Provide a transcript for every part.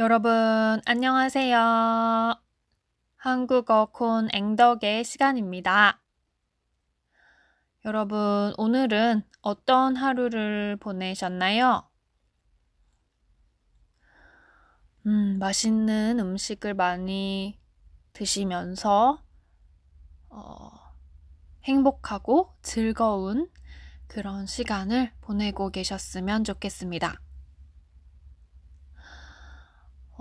여러분, 안녕하세요. 한국어 콘 앵덕의 시간입니다. 여러분, 오늘은 어떤 하루를 보내셨나요? 음, 맛있는 음식을 많이 드시면서, 어, 행복하고 즐거운 그런 시간을 보내고 계셨으면 좋겠습니다.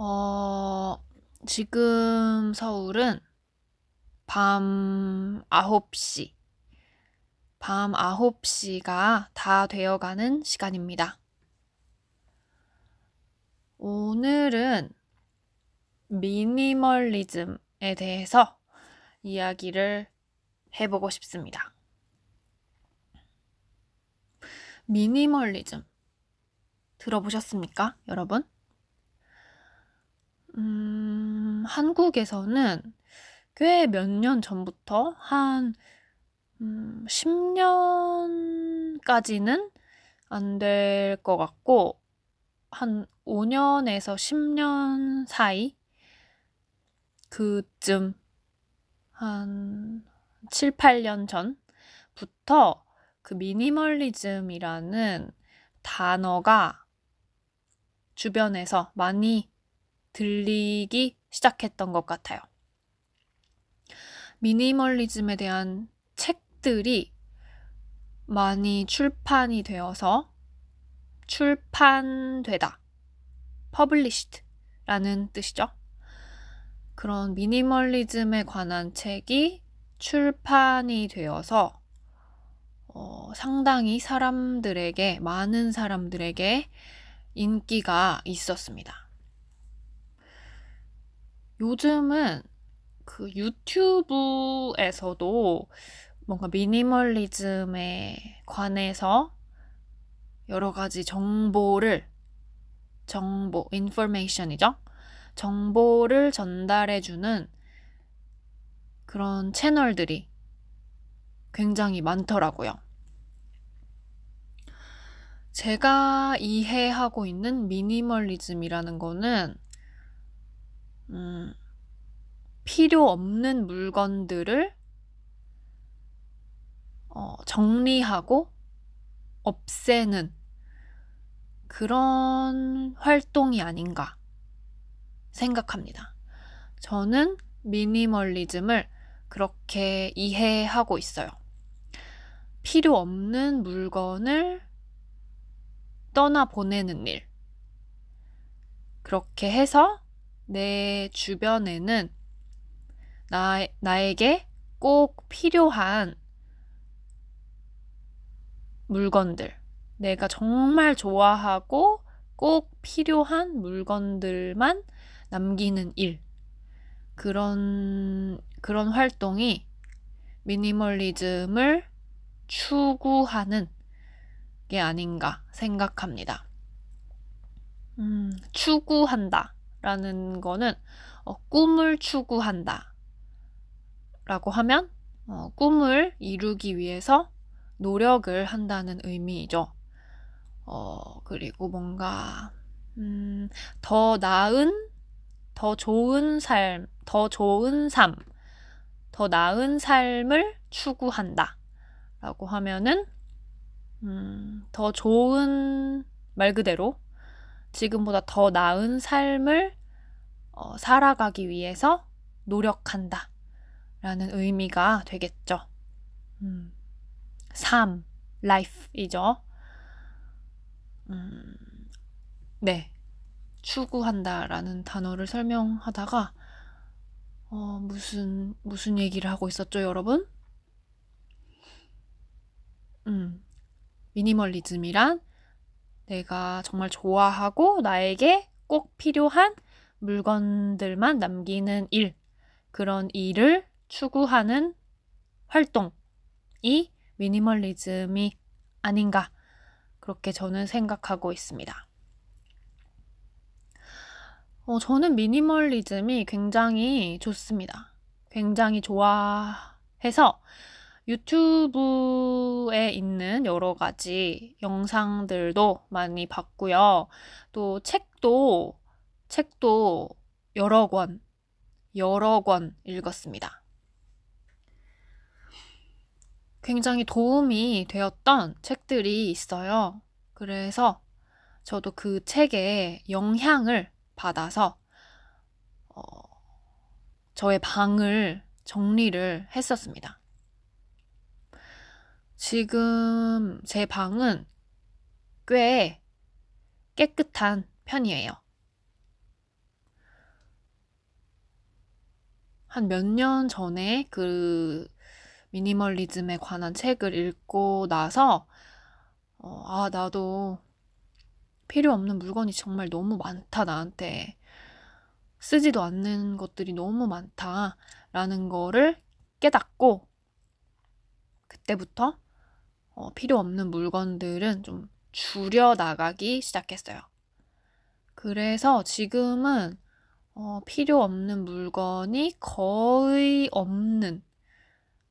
어, 지금 서울은 밤 9시, 밤 9시가 다 되어가는 시간입니다. 오늘은 미니멀리즘에 대해서 이야기를 해보고 싶습니다. 미니멀리즘 들어보셨습니까, 여러분? 음, 한국에서는 꽤 몇 년 전부터 한 음, 10년까지는 안 될 것 같고 한 5년에서 10년 사이 그쯤 한 7, 8년 전부터 그 미니멀리즘이라는 단어가 주변에서 많이 들리기 시작했던 것 같아요. 미니멀리즘에 대한 책들이 많이 출판이 되어서 출판되다. published 라는 뜻이죠. 그런 미니멀리즘에 관한 책이 출판이 되어서 어, 상당히 사람들에게, 많은 사람들에게 인기가 있었습니다. 요즘은 그 유튜브에서도 뭔가 미니멀리즘에 관해서 여러 가지 정보를 정보, 인포메이션이죠. 정보를 전달해 주는 그런 채널들이 굉장히 많더라고요. 제가 이해하고 있는 미니멀리즘이라는 거는 음, 필요 없는 물건들을 어, 정리하고 없애는 그런 활동이 아닌가 생각합니다. 저는 미니멀리즘을 그렇게 이해하고 있어요. 필요 없는 물건을 떠나 보내는 일. 그렇게 해서 내 주변에는 나, 나에게 꼭 필요한 물건들, 내가 정말 좋아하고 꼭 필요한 물건들만 남기는 일. 그런, 그런 활동이 미니멀리즘을 추구하는 게 아닌가 생각합니다. 음, 추구한다. 라는 거는 어, 꿈을 추구한다. 라고 하면 어, 꿈을 이루기 위해서 노력을 한다는 의미이죠. 어, 그리고 뭔가 음, 더 나은, 더 좋은 삶, 더 좋은 삶, 더 나은 삶을 추구한다. 라고 하면은 음, 더 좋은 말 그대로 지금보다 더 나은 삶을 어, 살아가기 위해서 노력한다. 라는 의미가 되겠죠. 음, 삶, life이죠. 음, 네. 추구한다 라는 단어를 설명하다가 어, 무슨 무슨 얘기를 하고 있었죠, 여러분? 음. 미니멀리즘이란 내가 정말 좋아하고 나에게 꼭 필요한 물건들만 남기는 일, 그런 일을 추구하는 활동이 미니멀리즘이 아닌가, 그렇게 저는 생각하고 있습니다. 어, 저는 미니멀리즘이 굉장히 좋습니다. 굉장히 좋아해서 유튜브에 있는 여러 가지 영상들도 많이 봤고요. 또 책도 책도 여러 권, 여러 권 읽었습니다. 굉장히 도움이 되었던 책들이 있어요. 그래서 저도 그 책에 영향을 받아서 어, 저의 방을 정리를 했었습니다. 지금 제 방은 꽤 깨끗한 편이에요. 한 몇 년 전에 그 미니멀리즘에 관한 책을 읽고 나서 어, 아, 나도 필요 없는 물건이 정말 너무 많다, 나한테. 쓰지도 않는 것들이 너무 많다라는 거를 깨닫고 그때부터 어, 필요 없는 물건들은 좀 줄여 나가기 시작했어요. 그래서 지금은 어, 필요 없는 물건이 거의 없는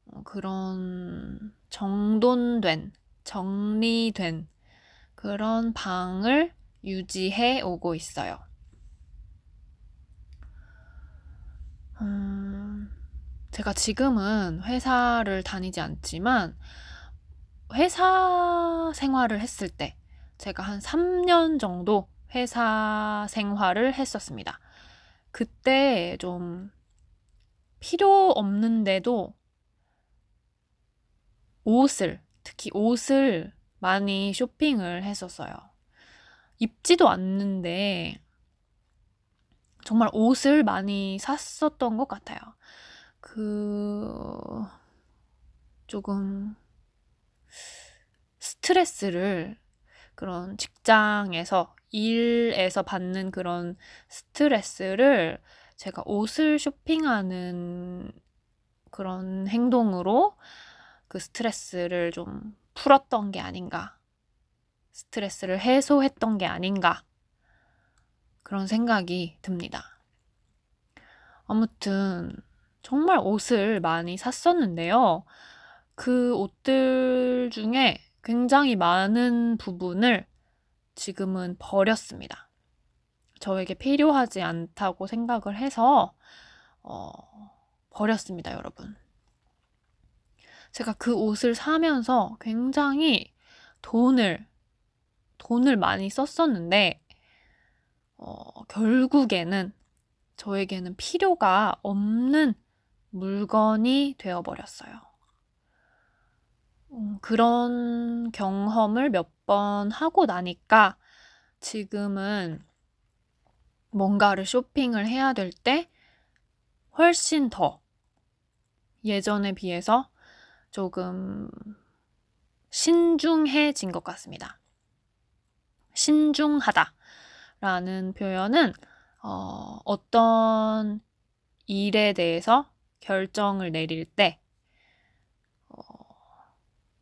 어, 그런 정돈된, 정리된 그런 방을 유지해 오고 있어요. 음, 제가 지금은 회사를 다니지 않지만 회사 생활을 했을 때 제가 한 3년 정도 회사 생활을 했었습니다. 그때 좀 필요 없는데도 옷을, 특히 옷을 많이 쇼핑을 했었어요. 입지도 않는데 정말 옷을 많이 샀었던 것 같아요. 그, 조금 스트레스를 그런 직장에서 일에서 받는 그런 스트레스를 제가 옷을 쇼핑하는 그런 행동으로 그 스트레스를 좀 풀었던 게 아닌가. 스트레스를 해소했던 게 아닌가. 그런 생각이 듭니다. 아무튼, 정말 옷을 많이 샀었는데요. 그 옷들 중에 굉장히 많은 부분을 지금은 버렸습니다. 저에게 필요하지 않다고 생각을 해서, 어, 버렸습니다, 여러분. 제가 그 옷을 사면서 굉장히 돈을, 돈을 많이 썼었는데, 어, 결국에는 저에게는 필요가 없는 물건이 되어버렸어요. 음, 그런 경험을 몇 번 하고 나니까 지금은 뭔가를 쇼핑을 해야 될 때 훨씬 더 예전에 비해서 조금 신중해진 것 같습니다. 신중하다 라는 표현은 어, 어떤 일에 대해서 결정을 내릴 때 어,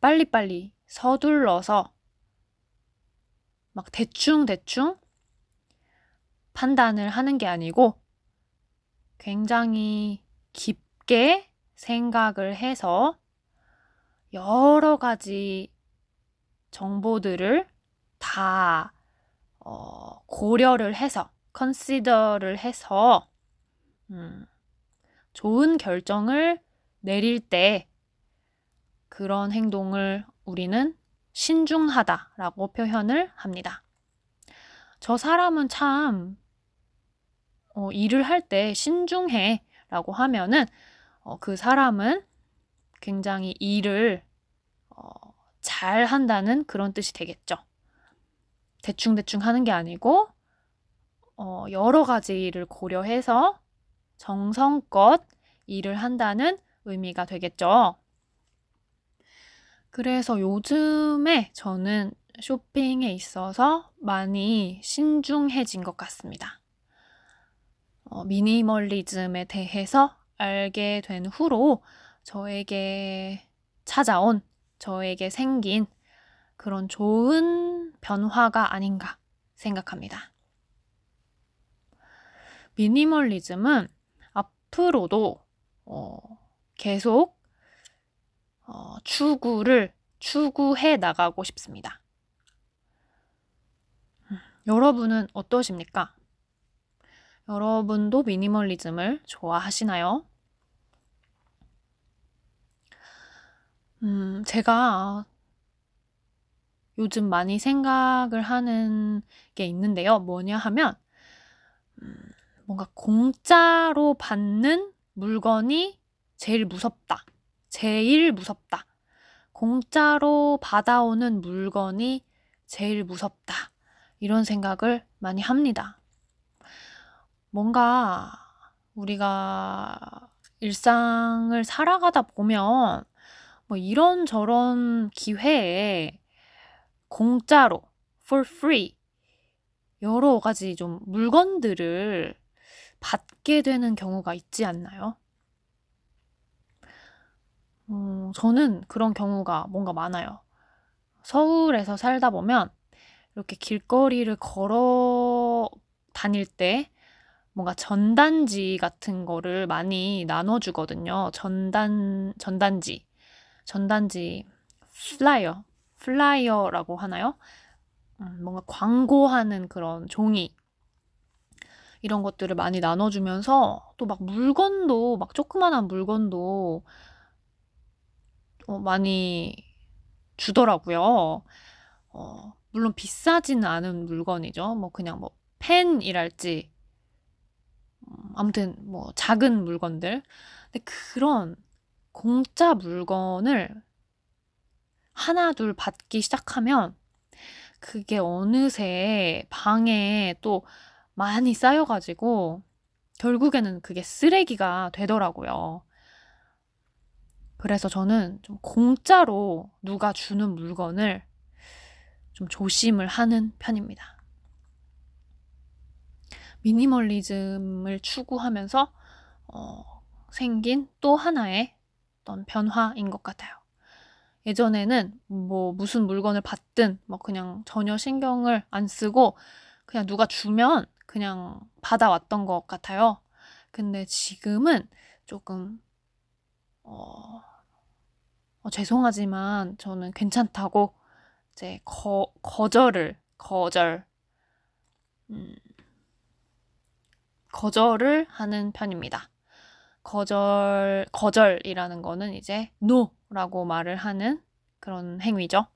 빨리빨리 서둘러서 막 대충대충 판단을 하는 게 아니고 굉장히 깊게 생각을 해서 여러 가지 정보들을 다 어, 고려를 해서 컨시더를 해서 음, 좋은 결정을 내릴 때 그런 행동을 우리는 신중하다라고 표현을 합니다. 저 사람은 참 어, 일을 할 때 신중해 라고 하면은 어, 그 사람은 굉장히 일을 어, 잘 한다는 그런 뜻이 되겠죠. 대충대충 하는 게 아니고 어, 여러 가지 일을 고려해서 정성껏 일을 한다는 의미가 되겠죠. 그래서 요즘에 저는 쇼핑에 있어서 많이 신중해진 것 같습니다. 어, 미니멀리즘에 대해서 알게 된 후로 저에게 찾아온, 저에게 생긴 그런 좋은 변화가 아닌가 생각합니다. 미니멀리즘은 앞으로도 어, 계속 어, 추구를 추구해 나가고 싶습니다. 음, 여러분은 어떠십니까? 여러분도 미니멀리즘을 좋아하시나요? 음, 제가 요즘 많이 생각을 하는 게 있는데요. 뭐냐 하면, 음, 뭔가 공짜로 받는 물건이 제일 무섭다. 제일 무섭다. 공짜로 받아오는 물건이 제일 무섭다. 이런 생각을 많이 합니다. 뭔가 우리가 일상을 살아가다 보면 뭐 이런저런 기회에 공짜로, for free, 여러 가지 좀 물건들을 받게 되는 경우가 있지 않나요? 음, 저는 그런 경우가 뭔가 많아요. 서울에서 살다 보면 이렇게 길거리를 걸어 다닐 때 뭔가 전단지 같은 거를 많이 나눠주거든요. 전단, 전단지. 전단지, flyer. Flyer라고 하나요? 음, 뭔가 광고하는 그런 종이. 이런 것들을 많이 나눠주면서 또 막 물건도, 막 조그만한 물건도 어, 많이 주더라고요. 어, 물론 비싸지는 않은 물건이죠. 뭐 그냥 뭐 펜이랄지 음, 아무튼 뭐 작은 물건들. 근데 그런 공짜 물건을 하나 둘 받기 시작하면 그게 어느새 방에 또 많이 쌓여가지고 결국에는 그게 쓰레기가 되더라고요. 그래서 저는 좀 공짜로 누가 주는 물건을 좀 조심을 하는 편입니다. 미니멀리즘을 추구하면서 어, 생긴 또 하나의 어떤 변화인 것 같아요. 예전에는 뭐 무슨 물건을 받든 뭐 그냥 전혀 신경을 안 쓰고 그냥 누가 주면 그냥 받아왔던 것 같아요. 근데 지금은 조금 어, 어, 죄송하지만 저는 괜찮다고 이제 거, 거절을 거절 음, 거절을 하는 편입니다. 거절 거절이라는 거는 이제 no라고 말을 하는 그런 행위죠.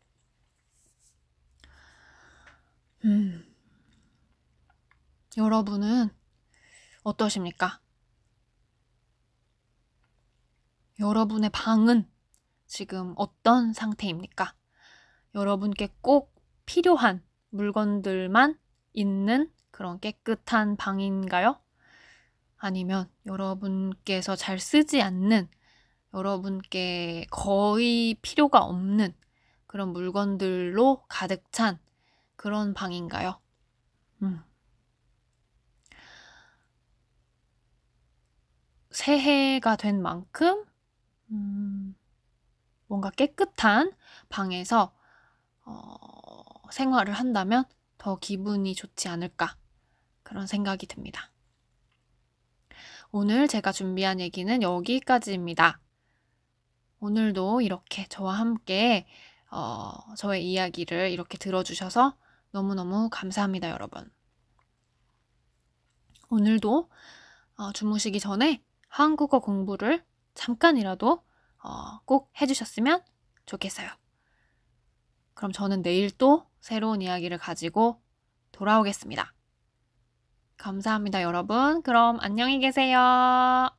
음. 여러분은 어떠십니까? 여러분의 방은 지금 어떤 상태입니까? 여러분께 꼭 필요한 물건들만 있는 그런 깨끗한 방인가요? 아니면 여러분께서 잘 쓰지 않는 여러분께 거의 필요가 없는 그런 물건들로 가득 찬 그런 방인가요? 음. 새해가 된 만큼 음, 뭔가 깨끗한 방에서 어, 생활을 한다면 더 기분이 좋지 않을까 그런 생각이 듭니다. 오늘 제가 준비한 얘기는 여기까지입니다. 오늘도 이렇게 저와 함께 어, 저의 이야기를 이렇게 들어주셔서 너무너무 감사합니다, 여러분. 오늘도 어, 주무시기 전에 한국어 공부를 잠깐이라도 어, 꼭 해주셨으면 좋겠어요. 그럼 저는 내일 또 새로운 이야기를 가지고 돌아오겠습니다. 감사합니다, 여러분. 그럼 안녕히 계세요.